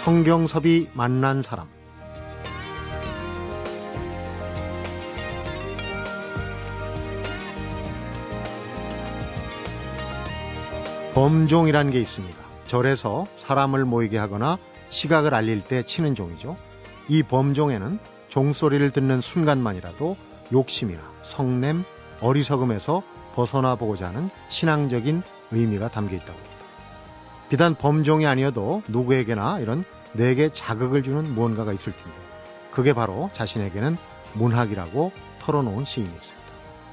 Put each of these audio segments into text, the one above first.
성경섭이 만난 사람 범종이라는 게 있습니다. 절에서 사람을 모이게 하거나 시각을 알릴 때 치는 종이죠. 이 범종에는 종소리를 듣는 순간만이라도 욕심이나 성냄, 어리석음에서 벗어나 보고자 하는 신앙적인 의미가 담겨 있다고 합니다. 비단 범종이 아니어도 누구에게나 이런 내게 자극을 주는 무언가가 있을 텐데 그게 바로 자신에게는 문학이라고 털어놓은 시인이 있습니다.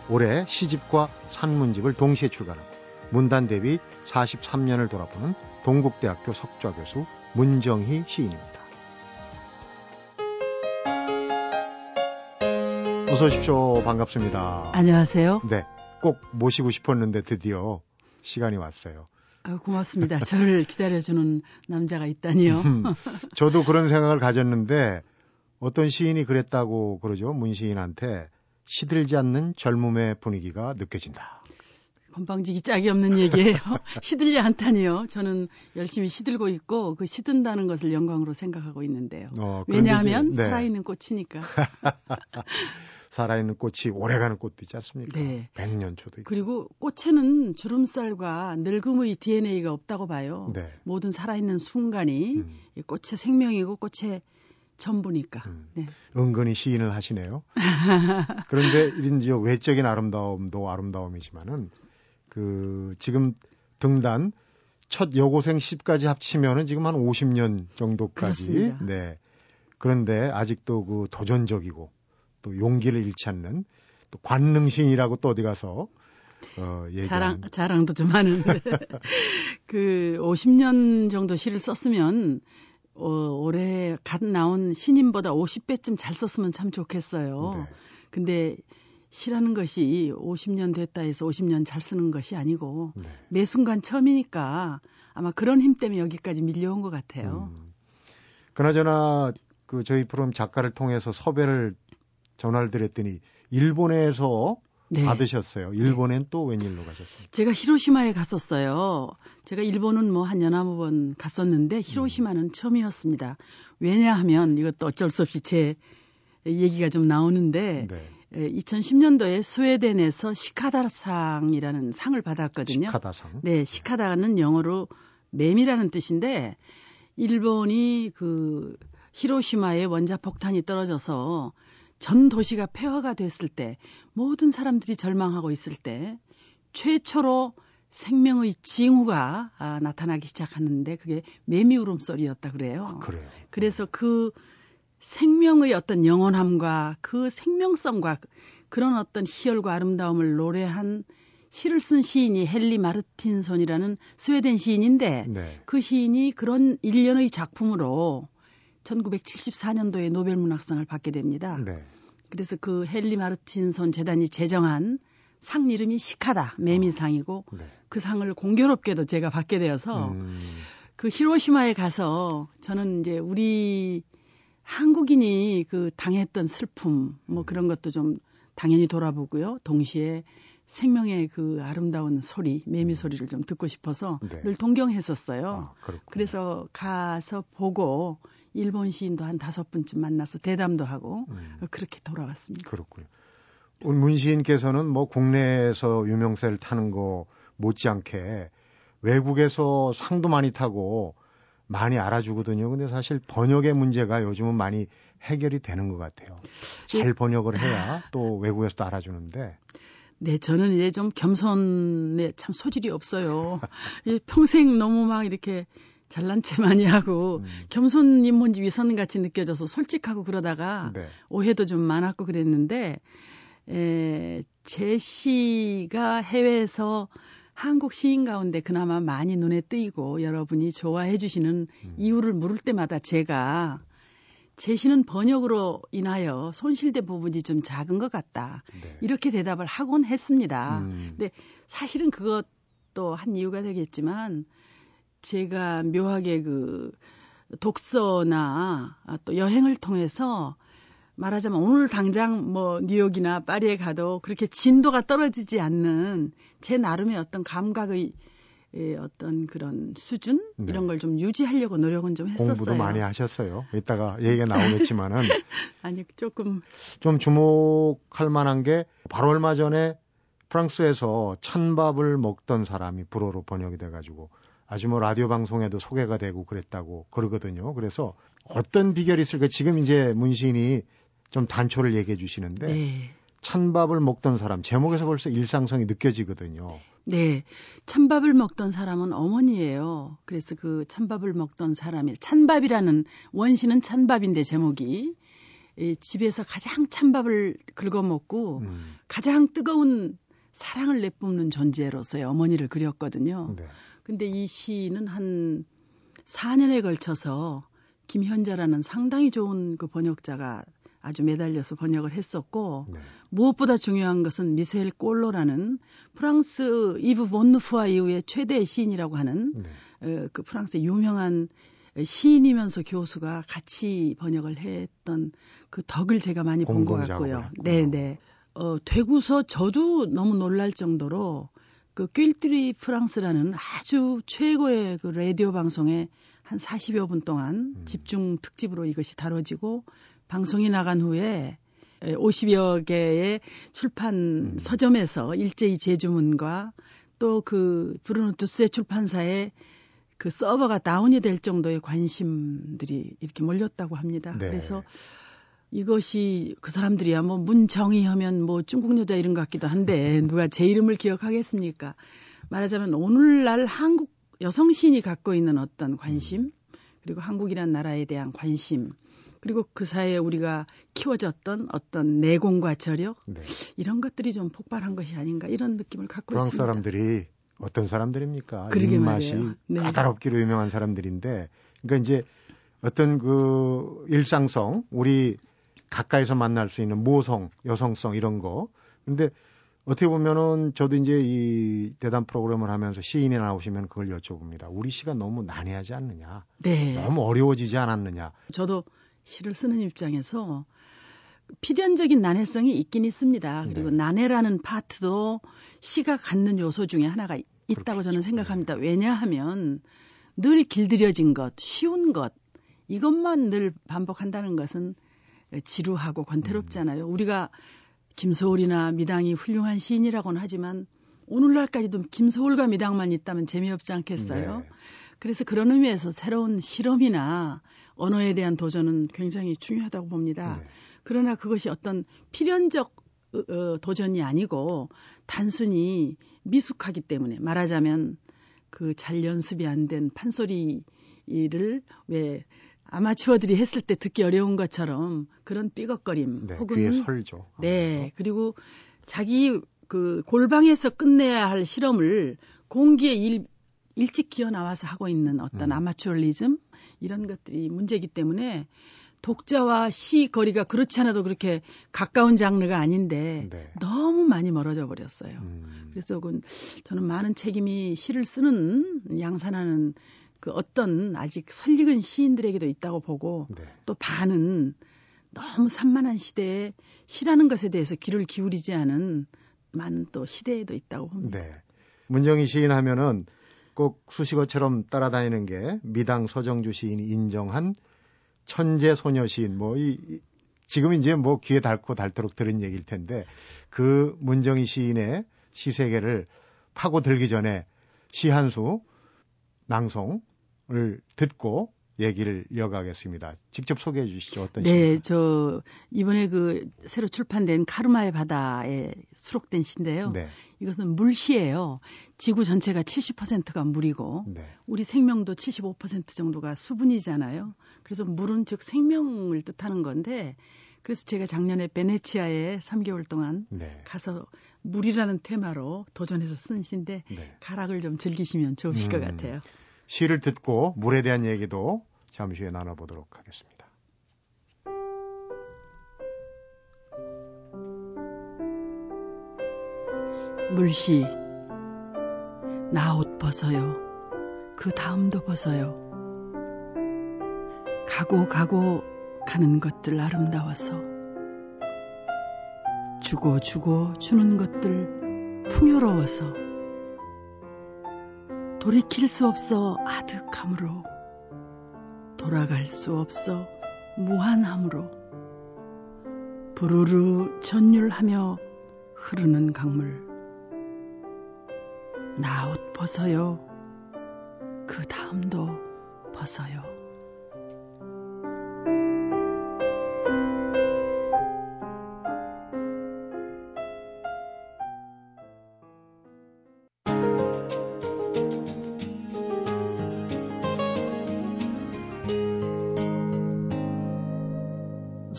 올해 시집과 산문집을 동시에 출간하고 문단 대비 43년을 돌아보는 동국대학교 석좌 교수 문정희 시인입니다. 어서 오십시오. 반갑습니다. 안녕하세요. 네. 꼭 모시고 싶었는데 드디어 시간이 왔어요. 아, 고맙습니다. 저를 기다려주는 남자가 있다니요. 음, 저도 그런 생각을 가졌는데 어떤 시인이 그랬다고 그러죠. 문 시인한테 시들지 않는 젊음의 분위기가 느껴진다. 건방지기 짝이 없는 얘기예요. 시들지 않다니요. 저는 열심히 시들고 있고 그 시든다는 것을 영광으로 생각하고 있는데요. 어, 왜냐하면 네. 살아있는 꽃이니까. 살아있는 꽃이 오래가는 꽃도 있지 않습니까? 네. 100년 초도 있고. 그리고 꽃에는 주름살과 늙음의 DNA가 없다고 봐요. 네. 모든 살아있는 순간이 음. 꽃의 생명이고 꽃의 전부니까. 음. 네. 은근히 시인을 하시네요. 그런데 이런 지 외적인 아름다움도 아름다움이지만은 그 지금 등단 첫 여고생 10까지 합치면은 지금 한 50년 정도까지. 그렇습니다. 네. 그런데 아직도 그 도전적이고 또 용기를 잃지 않는 또 관능신이라고 또 어디 가서 어, 자랑 자랑도 좀 하는데 그 50년 정도 시를 썼으면 어, 올해 갓 나온 신인보다 50배쯤 잘 썼으면 참 좋겠어요. 네. 근데 시라는 것이 50년 됐다 해서 50년 잘 쓰는 것이 아니고 네. 매 순간 처음이니까 아마 그런 힘 때문에 여기까지 밀려온 것 같아요. 음. 그나저나 그 저희 프로그램 작가를 통해서 섭외를 전화를 드렸더니 일본에서 네. 받으셨어요. 일본엔 네. 또 웬일로 가셨습니까? 제가 히로시마에 갔었어요. 제가 일본은 뭐 한 여나무 번 갔었는데 히로시마는 음. 처음이었습니다. 왜냐하면 이것도 어쩔 수 없이 제 얘기가 좀 나오는데 네. 2010년도에 스웨덴에서 시카다상이라는 상을 받았거든요. 시카다상. 네, 시카다는 영어로 매미라는 뜻인데 일본이 그 히로시마에 원자 폭탄이 떨어져서 전 도시가 폐허가 됐을 때 모든 사람들이 절망하고 있을 때 최초로 생명의 징후가 아, 나타나기 시작하는데 그게 매미 울음소리였다 그래요. 아, 그래요. 그래서 그 생명의 어떤 영원함과 그 생명성과 그런 어떤 희열과 아름다움을 노래한 시를 쓴 시인이 헨리 마르틴손이라는 스웨덴 시인인데 네. 그 시인이 그런 일련의 작품으로 1974년도에 노벨 문학상을 받게 됩니다. 네. 그래서 그 헨리 마르틴손 재단이 제정한 상 이름이 시카다 매미상이고 어, 네. 그 상을 공교롭게도 제가 받게 되어서 음. 그 히로시마에 가서 저는 이제 우리 한국인이 그 당했던 슬픔 뭐 그런 것도 좀 당연히 돌아보고요. 동시에 생명의 그 아름다운 소리, 매미 음. 소리를 좀 듣고 싶어서 네. 늘 동경했었어요. 아, 그래서 가서 보고 일본 시인도 한 다섯 분쯤 만나서 대담도 하고 음. 그렇게 돌아왔습니다. 그렇군요. 문 시인께서는 뭐 국내에서 유명세를 타는 거 못지않게 외국에서 상도 많이 타고 많이 알아주거든요. 근데 사실 번역의 문제가 요즘은 많이 해결이 되는 것 같아요. 잘 번역을 해야 또 외국에서도 알아주는데. 네, 저는 이제 좀 겸손에 참 소질이 없어요. 평생 너무 막 이렇게 잘난 체 많이 하고 음. 겸손 인문지 위선 같이 느껴져서 솔직하고 그러다가 네. 오해도 좀 많았고 그랬는데 에, 제 시가 해외에서 한국 시인 가운데 그나마 많이 눈에 띄고 여러분이 좋아해 주시는 음. 이유를 물을 때마다 제가 제 시는 번역으로 인하여 손실된 부분이 좀 작은 것 같다. 네. 이렇게 대답을 하곤 했습니다. 음. 근데 사실은 그것도 한 이유가 되겠지만 제가 묘하게 그 독서나 또 여행을 통해서 말하자면 오늘 당장 뭐 뉴욕이나 파리에 가도 그렇게 진도가 떨어지지 않는 제 나름의 어떤 감각의 어떤 그런 수준 네. 이런 걸 좀 유지하려고 노력은 좀 했었어요. 공부도 많이 하셨어요. 이따가 얘기가 나오겠지만은 아니 조금 좀 주목할 만한 게 바로 얼마 전에 프랑스에서 찬밥을 먹던 사람이 불어로 번역이 돼가지고 아주 뭐 라디오 방송에도 소개가 되고 그랬다고 그러거든요. 그래서 어떤 비결이 있을까? 지금 이제 문신이 좀 단초를 얘기해 주시는데 네. 찬밥을 먹던 사람 제목에서 벌써 일상성이 느껴지거든요. 네. 찬밥을 먹던 사람은 어머니예요. 그래서 그 찬밥을 먹던 사람이 찬밥이라는 원시는 찬밥인데 제목이 이 집에서 가장 찬밥을 긁어 먹고 음. 가장 뜨거운 사랑을 내뿜는 존재로서의 어머니를 그렸거든요. 네. 근데 이 시는 한 4년에 걸쳐서 김현자라는 상당히 좋은 그 번역자가 아주 매달려서 번역을 했었고 네. 무엇보다 중요한 것은 미셀 꼴로라는 프랑스 이브 본누프와 이후에 최대 시인이라고 하는 네. 어, 그 프랑스의 유명한 시인이면서 교수가 같이 번역을 했던 그 덕을 제가 많이 본 것 같고요. 네, 네. 어, 되고서 저도 너무 놀랄 정도로 그 낄트리 프랑스라는 아주 최고의 그 라디오 방송에 한 40여 분 동안 음. 집중 특집으로 이것이 다뤄지고 방송이 나간 후에 50여 개의 출판 음. 서점에서 일제히 재주문과 또 그 브루노투스의 출판사에 그 서버가 다운이 될 정도의 관심들이 이렇게 몰렸다고 합니다. 네. 그래서 이것이 그 사람들이야 뭐 문정희 하면 뭐 중국 여자 이름 같기도 한데 누가 제 이름을 기억하겠습니까? 말하자면 오늘날 한국 여성 신이 갖고 있는 어떤 관심 그리고 한국이란 나라에 대한 관심 그리고 그 사이에 우리가 키워졌던 어떤 내공과 저력 네. 이런 것들이 좀 폭발한 것이 아닌가 이런 느낌을 갖고 프랑스 있습니다. 사람들이 어떤 사람들입니까? 입맛이 네. 까다롭기로 유명한 사람들인데 그러니까 이제 어떤 그 일상성 우리 가까이서 만날 수 있는 모성, 여성성 이런 거. 근데 어떻게 보면은 저도 이제 이 대담 프로그램을 하면서 시인이 나오시면 그걸 여쭤봅니다. 우리 시가 너무 난해하지 않느냐? 네. 너무 어려워지지 않았느냐? 저도 시를 쓰는 입장에서 필연적인 난해성이 있긴 있습니다. 그리고 네. 난해라는 파트도 시가 갖는 요소 중에 하나가 있다고 그렇겠죠. 저는 생각합니다. 네. 왜냐하면 늘 길들여진 것, 쉬운 것, 이것만 늘 반복한다는 것은 지루하고 권태롭잖아요. 음. 우리가 김소울이나 미당이 훌륭한 시인이라고는 하지만 오늘날까지도 김소울과 미당만 있다면 재미없지 않겠어요? 네. 그래서 그런 의미에서 새로운 실험이나 언어에 대한 도전은 굉장히 중요하다고 봅니다. 네. 그러나 그것이 어떤 필연적 어, 어 도전이 아니고 단순히 미숙하기 때문에 말하자면 그 잘 연습이 안 된 판소리를 왜 아마추어들이 했을 때 듣기 어려운 것처럼 그런 삐걱거림 네, 혹은 귀에 설죠. 네 그리고 자기 그 골방에서 끝내야 할 실험을 공기에 일, 일찍 기어 나와서 하고 있는 어떤 음. 아마추어리즘 이런 것들이 문제이기 때문에 독자와 시 거리가 그렇지 않아도 그렇게 가까운 장르가 아닌데 네. 너무 많이 멀어져 버렸어요. 음. 그래서 그건 저는 많은 책임이 시를 쓰는 양산하는 그 어떤 아직 설익은 시인들에게도 있다고 보고 네. 또 반은 너무 산만한 시대에 시라는 것에 대해서 귀를 기울이지 않은 많은 또 시대에도 있다고 봅니다. 네. 문정희 시인 하면은 꼭 수식어처럼 따라다니는 게 미당 서정주 시인이 인정한 천재 소녀 시인 뭐이 이, 지금 이제 뭐 귀에 닳고 닳도록 들은 얘기일 텐데 그 문정희 시인의 시 세계를 파고들기 전에 시 한 수 낭송을 듣고 얘기를 이어가겠습니다. 직접 소개해 주시죠. 어떤 네, 시입니까? 저 이번에 그 새로 출판된 카르마의 바다에 수록된 시인데요. 네. 이것은 물시예요. 지구 전체가 70%가 물이고 네. 우리 생명도 75% 정도가 수분이잖아요. 그래서 물은 즉 생명을 뜻하는 건데 그래서 제가 작년에 베네치아에 3개월 동안 네. 가서 물이라는 테마로 도전해서 쓴 시인데 네. 가락을 좀 즐기시면 좋으실 음. 것 같아요. 시를 듣고 물에 대한 얘기도 잠시 후에 나눠보도록 하겠습니다. 물시 나옷 벗어요. 그 다음도 벗어요. 가고 가고 가는 것들 아름다워서 주고 주고 주는 것들 풍요로워서 돌이킬 수 없어 아득함으로 돌아갈 수 없어 무한함으로 부르르 전율하며 흐르는 강물 나 옷 벗어요. 그 다음도 벗어요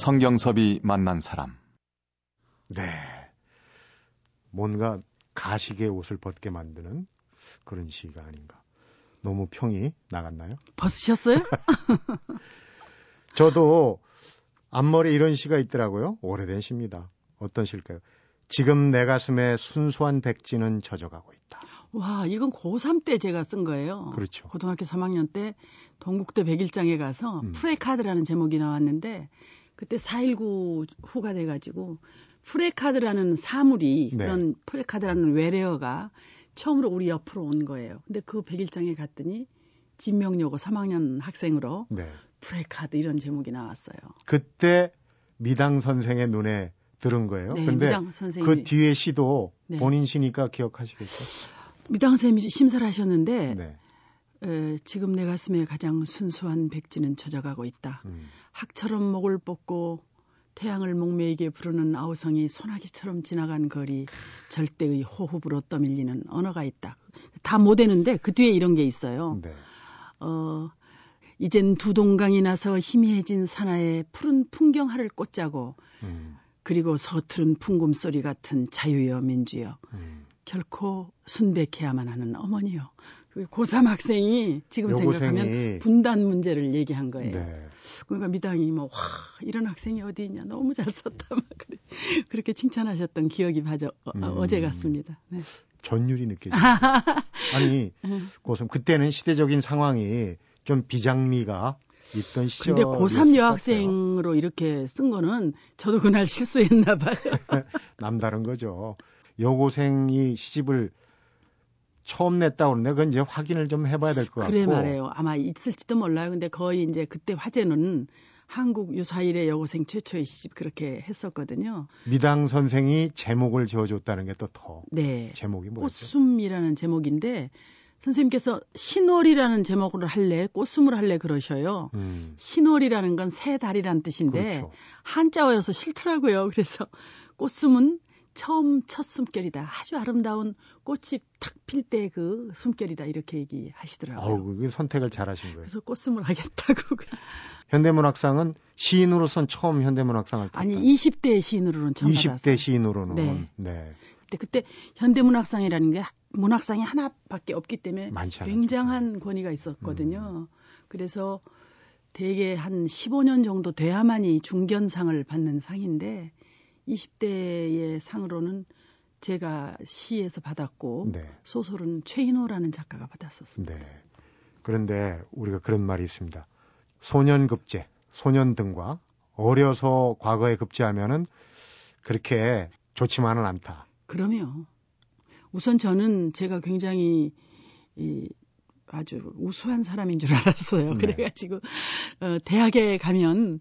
성경섭이 만난 사람. 네. 뭔가 가식의 옷을 벗게 만드는 그런 시가 아닌가. 너무 평이 나갔나요? 벗으셨어요? 저도 앞머리 이런 시가 있더라고요. 오래된 시입니다. 어떤 시일까요? 지금 내 가슴에 순수한 백지는 젖어가고 있다. 와, 이건 고3 때 제가 쓴 거예요. 그렇죠. 고등학교 3학년 때 동국대 백일장에 가서 음. 플래카드라는 제목이 나왔는데 그때 4.19 후가 돼가지고 플래카드라는 사물이 네. 그런 플래카드라는 외래어가 처음으로 우리 옆으로 온 거예요. 근데 그 백일장에 갔더니 진명여고 3학년 학생으로 네. 플래카드 이런 제목이 나왔어요. 그때 미당 선생의 눈에 들은 거예요. 네, 근데 그 뒤에 시도 네. 본인 시니까 기억하시겠죠? 미당 선생님이 심사를 하셨는데 네. 에, 지금 내 가슴에 가장 순수한 백지는 젖어가고 있다. 음. 학처럼 목을 뻗고 태양을 목매이게 부르는 아우성이 소나기처럼 지나간 거리 절대의 호흡으로 떠밀리는 언어가 있다. 다 못되는데 그 뒤에 이런 게 있어요. 네. 어, 이젠 두 동강이 나서 희미해진 산하에 푸른 풍경화를 꽂자고 음. 그리고 서투른 풍금 소리 같은 자유여 민주여 음. 결코 순백해야만 하는 어머니요. 그 고3 학생이 지금 생각하면 분단 문제를 얘기한 거예요. 네. 그러니까 미당이 뭐, 와, 이런 학생이 어디 있냐. 너무 잘 썼다. 막 그래. 그렇게 칭찬하셨던 기억이 바저, 어, 음. 어제 같습니다. 네. 전율이 느껴져요. 아니, 고삼 그때는 시대적인 상황이 좀 비장미가 있던 시절. 근데 고3 여학생으로 이렇게 쓴 거는 저도 그날 실수했나 봐요. 남다른 거죠. 여고생이 시집을 처음 냈다 그러는데 그건 이제 확인을 좀 해봐야 될 것 같고. 그래 말해요. 아마 있을지도 몰라요. 근데 거의 이제 그때 화제는 한국 유사일의 여고생 최초의 시집 그렇게 했었거든요. 미당 선생이 제목을 지어줬다는 게 또 더 네. 제목이 뭐였죠? 꽃숨이라는 제목인데 선생님께서 신월이라는 제목으로 할래, 꽃숨을 할래 그러셔요. 음, 신월이라는 건 새 달이란 뜻인데 그렇죠. 한자어여서 싫더라고요. 그래서 꽃숨은 처음 첫 숨결이다. 아주 아름다운 꽃이 탁 필 때 그 숨결이다. 이렇게 얘기하시더라고요. 아우, 그게 선택을 잘 하신 거예요. 그래서 꽃숨을 하겠다고. 현대문학상은 시인으로선 처음 현대문학상을 아니 탔다. 20대 시인으로는 처음 20대 받았어요. 시인으로는 네. 네. 그때 그때 현대문학상이라는 게 문학상이 하나밖에 없기 때문에. 굉장한 권위가 있었거든요. 그래서 대개 한 15년 정도 돼야만이 중견상을 받는 상인데 20대의 상으로는 제가 시에서 받았고 네. 소설은 최인호라는 작가가 받았었습니다. 네. 그런데 우리가 그런 말이 있습니다. 소년 급제, 소년 등과 어려서 과거에 급제하면은 그렇게 좋지만은 않다. 그러면 우선 저는 제가 굉장히 이 아주 우수한 사람인 줄 알았어요. 네. 그래가지고 어, 대학에 가면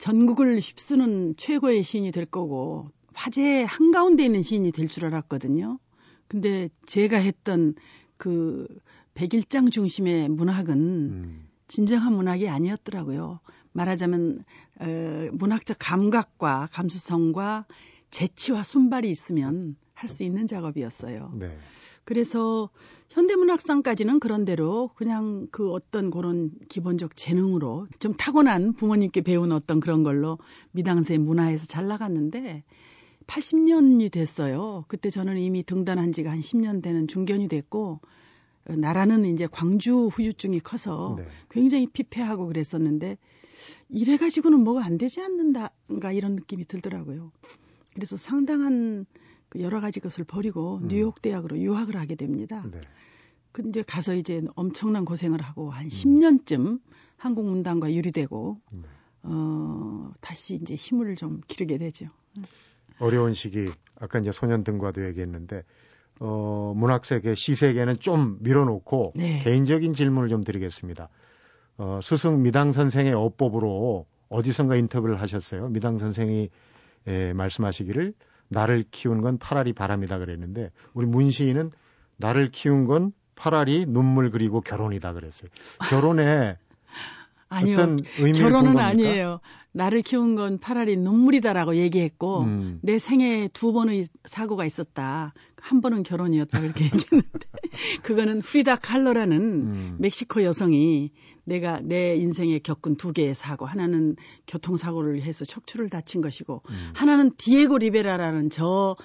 전국을 휩쓰는 최고의 시인이 될 거고 화제의 한가운데 있는 시인이 될 줄 알았거든요. 근데 제가 했던 그 백일장 중심의 문학은 음, 진정한 문학이 아니었더라고요. 말하자면 어, 문학적 감각과 감수성과 재치와 순발이 있으면 할 수 있는 작업이었어요. 네. 그래서 현대문학상까지는 그런대로 그냥 그 어떤 그런 기본적 재능으로 좀 타고난 부모님께 배운 어떤 그런 걸로 미당세 문화에서 잘 나갔는데 80년이 됐어요. 그때 저는 이미 등단한 지가 한 10년 되는 중견이 됐고 어, 나라는 이제 광주 후유증이 커서 네. 굉장히 피폐하고 그랬었는데 이래 가지고는 뭐가 안 되지 않는다가 이런 느낌이 들더라고요. 그래서 상당한 그 여러 가지 것을 버리고 음. 뉴욕 대학으로 유학을 하게 됩니다. 네. 근데 가서 이제 엄청난 고생을 하고 음. 한 10년쯤 한국 문단과 유리되고 네. 어 다시 이제 힘을 좀 기르게 되죠. 어려운 시기, 아까 이제 소년 등과도 얘기했는데 어, 문학 세계, 시세계는 좀 밀어놓고 네. 개인적인 질문을 좀 드리겠습니다. 어, 스승 미당 선생의 어법으로 어디선가 인터뷰를 하셨어요. 미당 선생이 예, 말씀하시기를 나를 키운 건 파라리 바람이다 그랬는데 우리 문시인은 나를 키운 건 파라리 눈물 그리고 결혼이다 그랬어요. 결혼에 아니요. 어떤 의미를 둔 결혼은? 아니에요. 나를 키운 건 파라리 눈물이다라고 얘기했고 음. 내 생에 두 번의 사고가 있었다. 한 번은 결혼이었다 그렇게 얘기했는데 그거는 프리다 칼로라는 음. 멕시코 여성이 내가 내 인생에 겪은 두 개의 사고 하나는 교통사고를 해서 척추를 다친 것이고 음. 하나는 디에고 리베라라는 저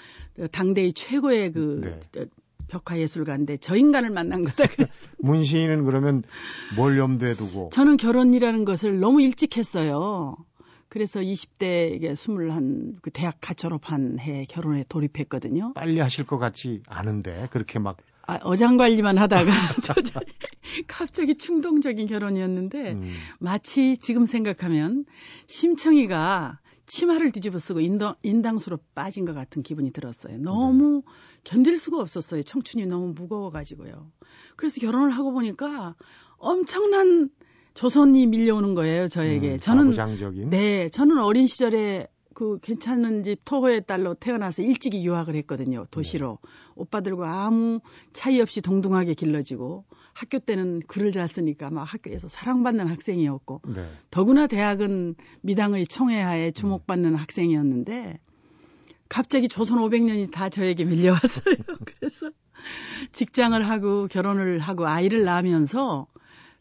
당대의 최고의 그 네. 벽화 예술가인데 저 인간을 만난 거다 그래서 문시인은 그러면 뭘 염두에 두고 저는 결혼이라는 것을 너무 일찍 했어요. 그래서 20대 이게 21, 그 대학 갓 졸업한 해 결혼에 돌입했거든요. 빨리 하실 것 같지 않은데 그렇게 막 아, 어장 관리만 하다가 갑자기 충동적인 결혼이었는데 음, 마치 지금 생각하면 심청이가 치마를 뒤집어 쓰고 인당, 인당수로 빠진 것 같은 기분이 들었어요. 너무 견딜 수가 없었어요. 청춘이 너무 무거워가지고요. 그래서 결혼을 하고 보니까 엄청난 조선이 밀려오는 거예요, 저에게. 음, 저는 가부장적인 네, 저는 어린 시절에 그 괜찮은 집 토호의 딸로 태어나서 일찍이 유학을 했거든요. 도시로. 오빠들과 아무 차이 없이 동등하게 길러지고 학교 때는 글을 잘 쓰니까 막 학교에서 사랑받는 학생이었고 네. 더구나 대학은 미당의 총회하에 주목받는 학생이었는데 갑자기 조선 500년이 다 저에게 밀려왔어요. 그래서 직장을 하고 결혼을 하고 아이를 낳으면서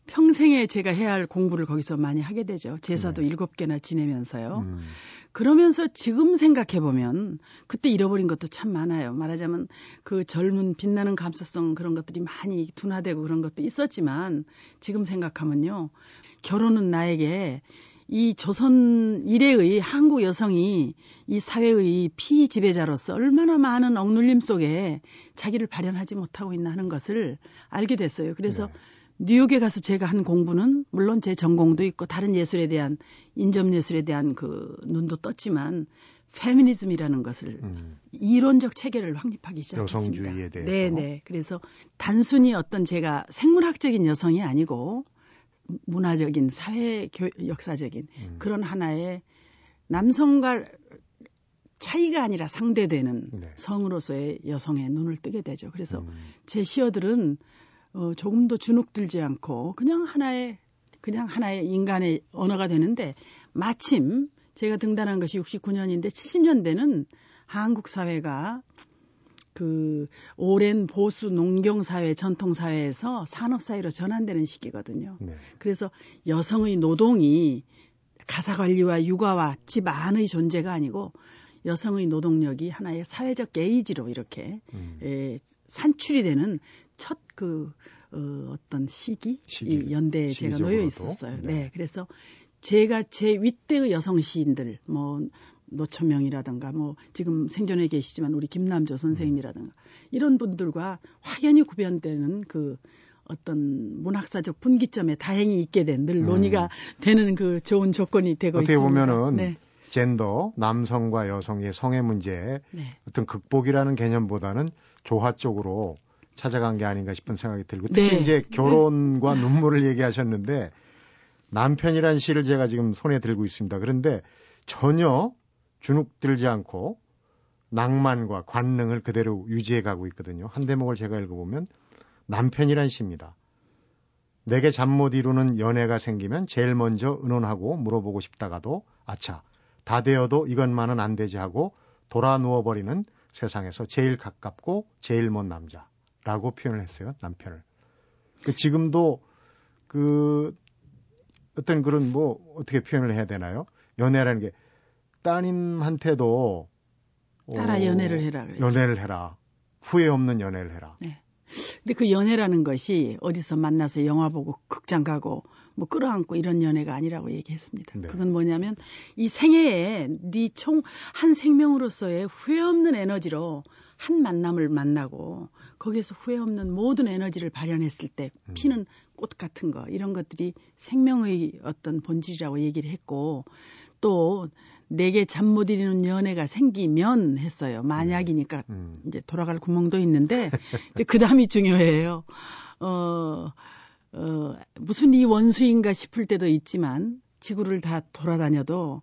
평생에 제가 해야 할 공부를 거기서 많이 하게 되죠. 제사도 네. 일곱 개나 지내면서요. 음, 그러면서 지금 생각해 보면 그때 잃어버린 것도 참 많아요. 말하자면 그 젊은 빛나는 감수성 그런 것들이 많이 둔화되고 그런 것도 있었지만 지금 생각하면요. 결혼은 나에게 이 조선 이래의 한국 여성이 이 사회의 피지배자로서 얼마나 많은 억눌림 속에 자기를 발현하지 못하고 있나 하는 것을 알게 됐어요. 그래서 네. 뉴욕에 가서 제가 한 공부는 물론 제 전공도 있고 다른 예술에 대한 인접 예술에 대한 그 눈도 떴지만 페미니즘이라는 것을 음, 이론적 체계를 확립하기 시작했습니다. 여성주의에 대해서. 네, 네. 그래서 단순히 어떤 제가 생물학적인 여성이 아니고 문화적인 사회 교, 역사적인 음, 그런 하나의 남성과 차이가 아니라 상대되는 네. 성으로서의 여성의 눈을 뜨게 되죠. 그래서 음, 제 시어들은 어, 조금도 주눅들지 않고 그냥 하나의 그냥 하나의 인간의 언어가 되는데 마침 제가 등단한 것이 69년인데 70년대는 한국 사회가 그 오랜 보수 농경 사회 전통 사회에서 산업 사회로 전환되는 시기거든요. 네. 그래서 여성의 노동이 가사 관리와 육아와 집 안의 존재가 아니고 여성의 노동력이 하나의 사회적 게이지로 이렇게 음, 에, 산출이 되는 첫그 어, 어떤 시기, 시기, 이 연대에 제가 놓여. 있었어요. 네. 네. 그래서 제가 제 윗대의 여성 시인들 뭐 노처명이라든가 뭐 지금 생존해 계시지만 우리 김남조 선생님이라든가 이런 분들과 확연히 구별되는 그 어떤 문학사적 분기점에 다행히 있게 된늘 음. 논의가 되는 그 좋은 조건이 되고 어떻게 있습니다. 보면은 네. 젠더 남성과 여성의 성의 문제에 네. 어떤 극복이라는 개념보다는 조화 쪽으로 찾아간 게 아닌가 싶은 생각이 들고 특히 네. 이제 결혼과 눈물을 얘기하셨는데 남편이란 시를 제가 지금 손에 들고 있습니다. 그런데 전혀 주눅들지 않고 낭만과 관능을 그대로 유지해 가고 있거든요. 한 대목을 제가 읽어보면 남편이란 시입니다. 내게 잠 못 이루는 연애가 생기면 제일 먼저 의논하고 물어보고 싶다가도 아차 다 되어도 이것만은 안 되지 하고 돌아 누워버리는 세상에서 제일 가깝고 제일 먼 남자라고 표현을 했어요 남편을. 그 지금도 그 어떤 그런 뭐 어떻게 표현을 해야 되나요? 연애라는 게 따님한테도 따라 어, 연애를 해라 그래요. 연애를 해라. 후회 없는 연애를 해라. 근데 그 연애라는 것이 어디서 만나서 영화 보고 극장 가고 뭐 끌어안고 이런 연애가 아니라고 얘기했습니다. 네. 그건 뭐냐면 이 생애에 네 총 한 생명으로서의 후회 없는 에너지로 한 만남을 만나고 거기에서 후회 없는 모든 에너지를 발현했을 때 음. 피는 꽃 같은 거 이런 것들이 생명의 어떤 본질이라고 얘기를 했고 또 내게 잠 못 이루는 연애가 생기면 했어요. 만약이니까 음. 이제 돌아갈 구멍도 있는데 그 다음이 중요해요. 어, 어, 무슨 이 원수인가 싶을 때도 있지만 지구를 다 돌아다녀도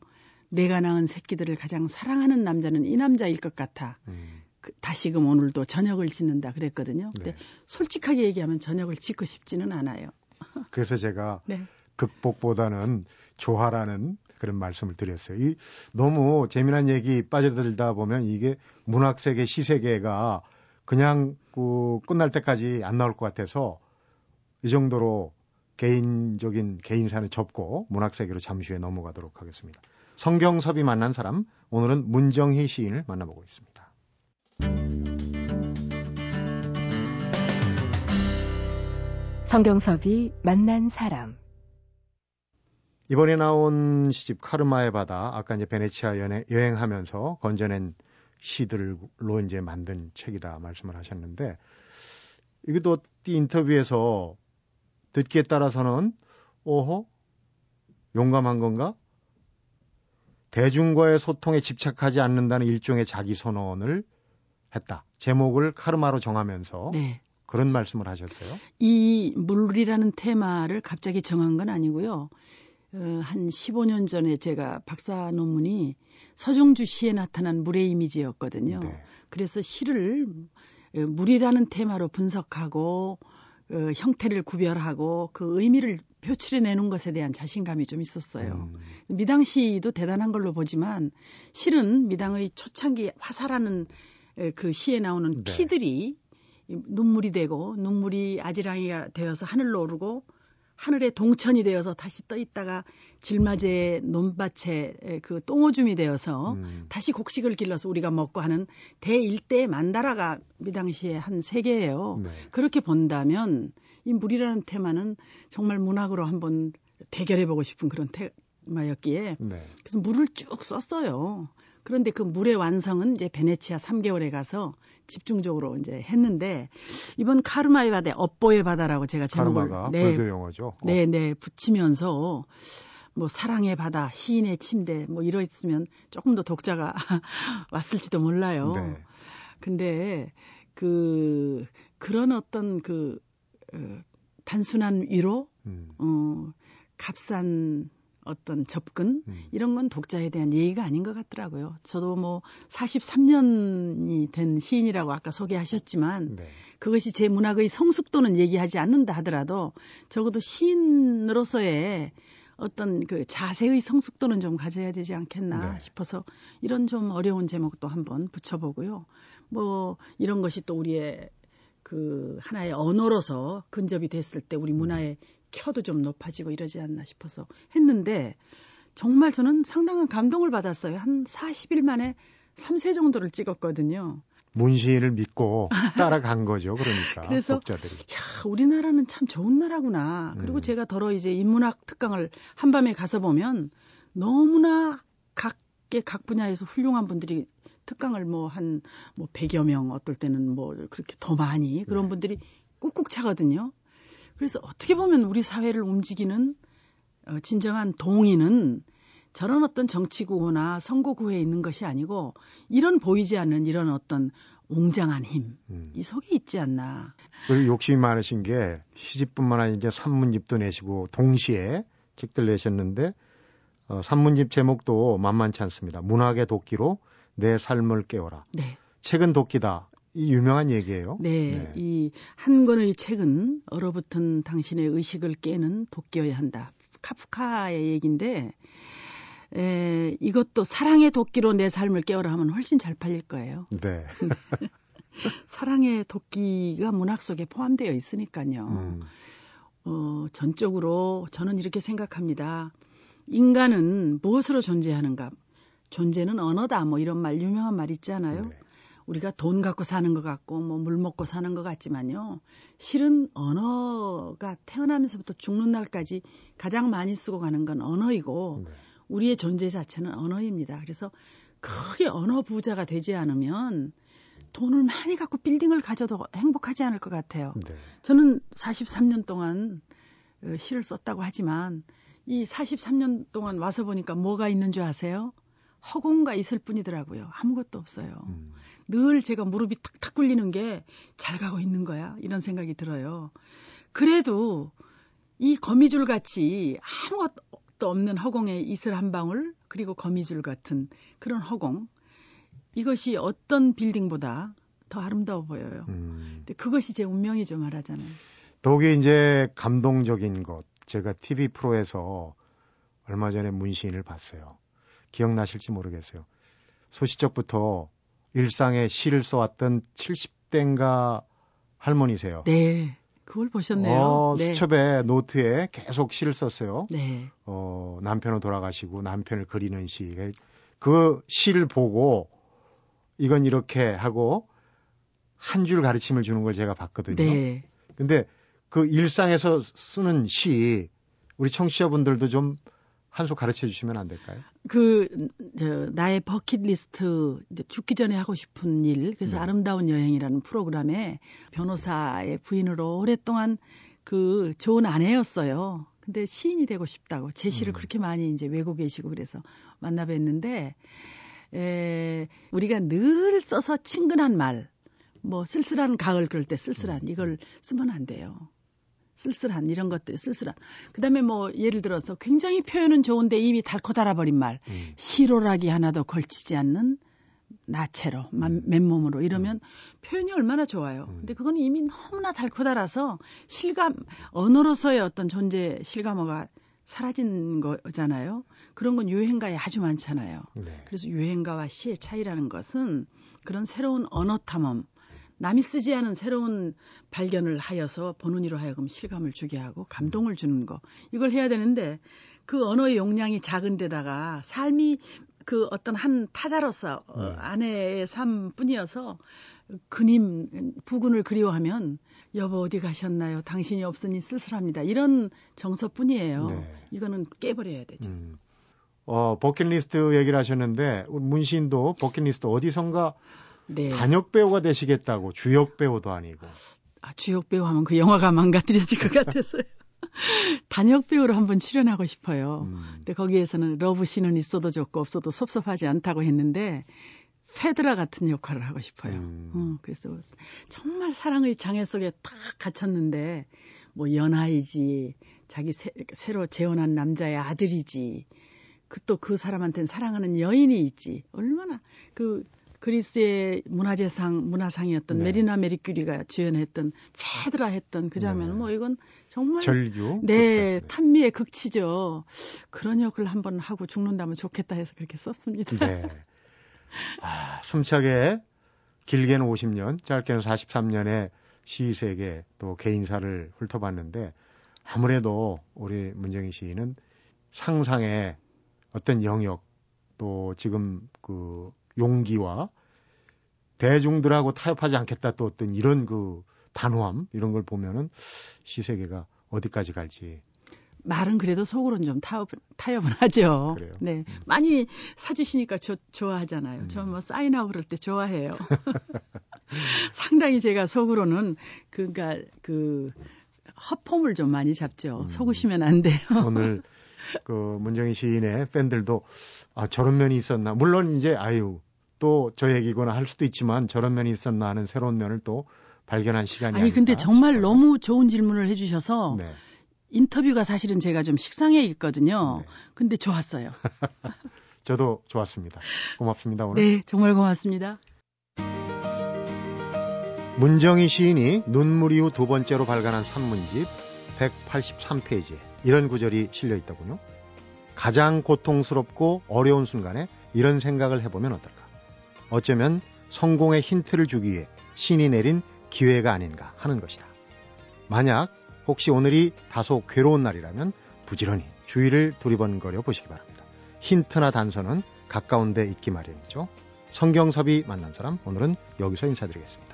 내가 낳은 새끼들을 가장 사랑하는 남자는 이 남자일 것 같아. 음. 그, 다시금 오늘도 저녁을 짓는다 그랬거든요. 근데 네. 솔직하게 얘기하면 저녁을 짓고 싶지는 않아요. 그래서 제가 네. 극복보다는 조화라는 그런 말씀을 드렸어요. 이 너무 재미난 얘기 빠져들다 보면 이게 문학 세계, 시 세계가 그냥 그 끝날 때까지 안 나올 것 같아서 이 정도로 개인적인 개인사를 접고 문학 세계로 잠시 후에 넘어가도록 하겠습니다. 성경섭이 만난 사람 오늘은 문정희 시인을 만나보고 있습니다. 성경섭이 만난 사람 이번에 나온 시집 카르마의 바다 아까 이제 베네치아 연애, 여행하면서 건져낸 시들로 이제 만든 책이다 말씀을 하셨는데 이것도 인터뷰에서 듣기에 따라서는 오호 용감한 건가? 대중과의 소통에 집착하지 않는다는 일종의 자기 선언을 했다. 제목을 카르마로 정하면서 네. 그런 말씀을 하셨어요. 이 물이라는 테마를 갑자기 정한 건 아니고요. 어, 한 15년 전에 제가 박사 논문이 서정주 시에 나타난 물의 이미지였거든요. 네. 그래서 시를 어, 물이라는 테마로 분석하고 어, 형태를 구별하고 그 의미를 표출해내는 것에 대한 자신감이 좀 있었어요. 음. 미당 시도 대단한 걸로 보지만 실은 미당의 초창기 화사라는 그 시에 나오는 네. 피들이 눈물이 되고 눈물이 아지랑이가 되어서 하늘로 오르고 하늘에 동천이 되어서 다시 떠 있다가 질맞이의 논밭에 그 똥오줌이 되어서 음. 다시 곡식을 길러서 우리가 먹고 하는 대일대 만다라가 이 당시에 한 세계예요. 네. 그렇게 본다면 이 물이라는 테마는 정말 문학으로 한번 대결해 보고 싶은 그런 테마였기에 네. 그래서 물을 쭉 썼어요. 그런데 그 물의 완성은 이제 베네치아 3개월에 가서 집중적으로 이제 했는데 이번 카르마의 바다, 업보의 바다라고 제가 제목을 카르마가 네, 불교 용어죠. 네, 네 붙이면서 뭐 사랑의 바다, 시인의 침대 뭐 이러있으면 조금 더 독자가 왔을지도 몰라요. 네. 근데 그 그런 어떤 그 어, 단순한 위로, 음. 어, 값싼 어떤 접근 음. 이런 건 독자에 대한 예의가 아닌 것 같더라고요. 저도 뭐 43년이 된 시인이라고 아까 소개하셨지만 네. 그것이 제 문학의 성숙도는 얘기하지 않는다 하더라도 적어도 시인으로서의 어떤 그 자세의 성숙도는 좀 가져야 되지 않겠나 네. 싶어서 이런 좀 어려운 제목도 한번 붙여보고요. 뭐 이런 것이 또 우리의 그 하나의 언어로서 근접이 됐을 때 우리 문화의 켜도 좀 높아지고 이러지 않나 싶어서 했는데 정말 저는 상당한 감동을 받았어요. 한 40일 만에 3쇄 정도를 찍었거든요. 문시인을 믿고 따라간 거죠. 그러니까 그래서 독자들이. 야, 우리나라는 참 좋은 나라구나. 그리고 음. 제가 더러 이제 인문학 특강을 한밤에 가서 보면 너무나 각계 각 분야에서 훌륭한 분들이 특강을 뭐 한뭐 뭐 100여 명 어떨 때는 뭐 그렇게 더 많이 그런 네. 분들이 꾹꾹 차거든요. 그래서 어떻게 보면 우리 사회를 움직이는 어, 진정한 동의는 저런 어떤 정치 구호나 선거 구호에 있는 것이 아니고 이런 보이지 않는 이런 어떤 웅장한 힘, 음. 이 속에 있지 않나. 그리고 욕심이 많으신 게 시집뿐만 아니라 산문집도 내시고 동시에 책들 내셨는데 어, 산문집 제목도 만만치 않습니다. 문학의 도끼로 내 삶을 깨워라. 네. 책은 도끼다. 이 유명한 얘기예요. 네, 네. 이 한 권의 책은 얼어붙은 당신의 의식을 깨는 도끼여야 한다. 카프카의 얘기인데 에, 이것도 사랑의 도끼로 내 삶을 깨워라 하면 훨씬 잘 팔릴 거예요. 네. 사랑의 도끼가 문학 속에 포함되어 있으니까요. 음. 어, 전적으로 저는 이렇게 생각합니다. 인간은 무엇으로 존재하는가? 존재는 언어다. 뭐 이런 말 유명한 말 있잖아요. 네. 우리가 돈 갖고 사는 것 같고 뭐 물 먹고 사는 것 같지만요. 실은 언어가 태어나면서부터 죽는 날까지 가장 많이 쓰고 가는 건 언어이고 네. 우리의 존재 자체는 언어입니다. 그래서 크게 언어 부자가 되지 않으면 돈을 많이 갖고 빌딩을 가져도 행복하지 않을 것 같아요. 네. 저는 43년 동안 어, 시를 썼다고 하지만 이 43년 동안 와서 보니까 뭐가 있는 줄 아세요? 허공가 있을 뿐이더라고요. 아무것도 없어요. 음. 늘 제가 무릎이 탁탁 굴리는 게 잘 가고 있는 거야. 이런 생각이 들어요. 그래도 이 거미줄 같이 아무것도 없는 허공에 이슬 한 방울 그리고 거미줄 같은 그런 허공 이것이 어떤 빌딩보다 더 아름다워 보여요. 음. 근데 그것이 제 운명이죠 말하자면. 더욱이 이제 감동적인 것 제가 TV 프로에서 얼마 전에 문시인을 봤어요. 기억나실지 모르겠어요. 소시적부터 일상에 시를 써왔던 70대인가 할머니세요. 네. 그걸 보셨네요. 어, 네. 수첩에 노트에 계속 시를 썼어요. 네. 어, 남편은 돌아가시고 남편을 그리는 시. 그 시를 보고 이건 이렇게 하고 한 줄 가르침을 주는 걸 제가 봤거든요. 네. 근데 그 일상에서 쓰는 시 우리 청취자분들도 좀 한 수 가르쳐 주시면 안 될까요? 그, 저, 나의 버킷리스트, 이제 죽기 전에 하고 싶은 일, 그래서 네. 아름다운 여행이라는 프로그램에 변호사의 부인으로 오랫동안 그 좋은 아내였어요. 근데 시인이 되고 싶다고 제 시를 음. 그렇게 많이 이제 외고 계시고 그래서 만나 뵀는데, 에, 우리가 늘 써서 친근한 말, 뭐 쓸쓸한 가을 그럴 때 쓸쓸한 이걸 쓰면 안 돼요. 쓸쓸한 이런 것들 쓸쓸한. 그다음에 뭐 예를 들어서 굉장히 표현은 좋은데 입이 닳고 닳아버린 말. 음. 시로라기 하나도 걸치지 않는 나체로 만- 맨몸으로 이러면 표현이 얼마나 좋아요. 음. 근데 그거는 이미 너무나 닳고 닳아서 실감 언어로서의 어떤 존재 실감어가 사라진 거잖아요. 그런 건 유행가에 아주 많잖아요. 네. 그래서 유행가와 시의 차이라는 것은 그런 새로운 언어 탐험, 남이 쓰지 않은 새로운 발견을 하여서 보는 이로 하여금 실감을 주게 하고 감동을 주는 거 이걸 해야 되는데 그 언어의 용량이 작은 데다가 삶이 그 어떤 한 타자로서 어, 네. 아내의 삶뿐이어서 그님 부군을 그리워하면 여보 어디 가셨나요? 당신이 없으니 쓸쓸합니다. 이런 정서뿐이에요. 네. 이거는 깨버려야 되죠. 음. 어, 버킷리스트 얘기를 하셨는데 문 시인도 버킷리스트 어디선가 네. 단역 배우가 되시겠다고 주역 배우도 아니고 아, 주역 배우 하면 그 영화가 망가뜨려질 것 같았어요. 단역 배우로 한번 출연하고 싶어요. 음. 근데 거기에서는 러브 씬은 있어도 좋고 없어도 섭섭하지 않다고 했는데 페드라 같은 역할을 하고 싶어요. 음. 어, 그래서 정말 사랑의 장애 속에 탁 갇혔는데 뭐 연하이지 자기 새, 새로 재혼한 남자의 아들이지 그 또그 사람한테는 사랑하는 여인이 있지 얼마나 그 그리스의 문화재상 문화상이었던 네. 메리나 메리큐리가 주연했던 페드라 했던 그 장면은 네. 뭐 이건 정말 절규 네. 탄미의 극치죠. 그런 역을 한번 하고 죽는다면 좋겠다 해서 그렇게 썼습니다. 네. 아, 숨차게 길게는 50년, 짧게는 43년의 시세계 또 개인사를 훑어봤는데 아무래도 우리 문정희 시인은 상상의 어떤 영역 또 지금 그 용기와 대중들하고 타협하지 않겠다 또 어떤 이런 그 단호함 이런 걸 보면은 시세계가 어디까지 갈지 말은 그래도 속으로는 좀 타협, 타협은 하죠. 그래요? 네. 많이 사주시니까 저, 좋아하잖아요. 음. 저뭐 사인하고 그럴 때 좋아해요. 상당히 제가 속으로는 그니까 그 허폼을 좀 많이 잡죠. 음. 속으시면 안 돼요. 오늘 그 문정희 시인의 팬들도 아 저런 면이 있었나 물론 이제 아유 또 저 얘기거나 할 수도 있지만 저런 면이 있었나 하는 새로운 면을 또 발견한 시간이 아니 근데 아닐까 정말 싶어요. 너무 좋은 질문을 해 주셔서 네. 인터뷰가 사실은 제가 좀 식상해 있거든요. 네. 근데 좋았어요. 저도 좋았습니다. 고맙습니다 오늘. 네, 정말 고맙습니다. 문정희 시인이 눈물 이후 두 번째로 발간한 산문집 183페이지에 이런 구절이 실려 있더군요. 가장 고통스럽고 어려운 순간에 이런 생각을 해보면 어떨까? 어쩌면 성공의 힌트를 주기 위해 신이 내린 기회가 아닌가 하는 것이다. 만약 혹시 오늘이 다소 괴로운 날이라면 부지런히 주위를 두리번거려 보시기 바랍니다. 힌트나 단서는 가까운 데 있기 마련이죠. 성경섭이 만난 사람 오늘은 여기서 인사드리겠습니다.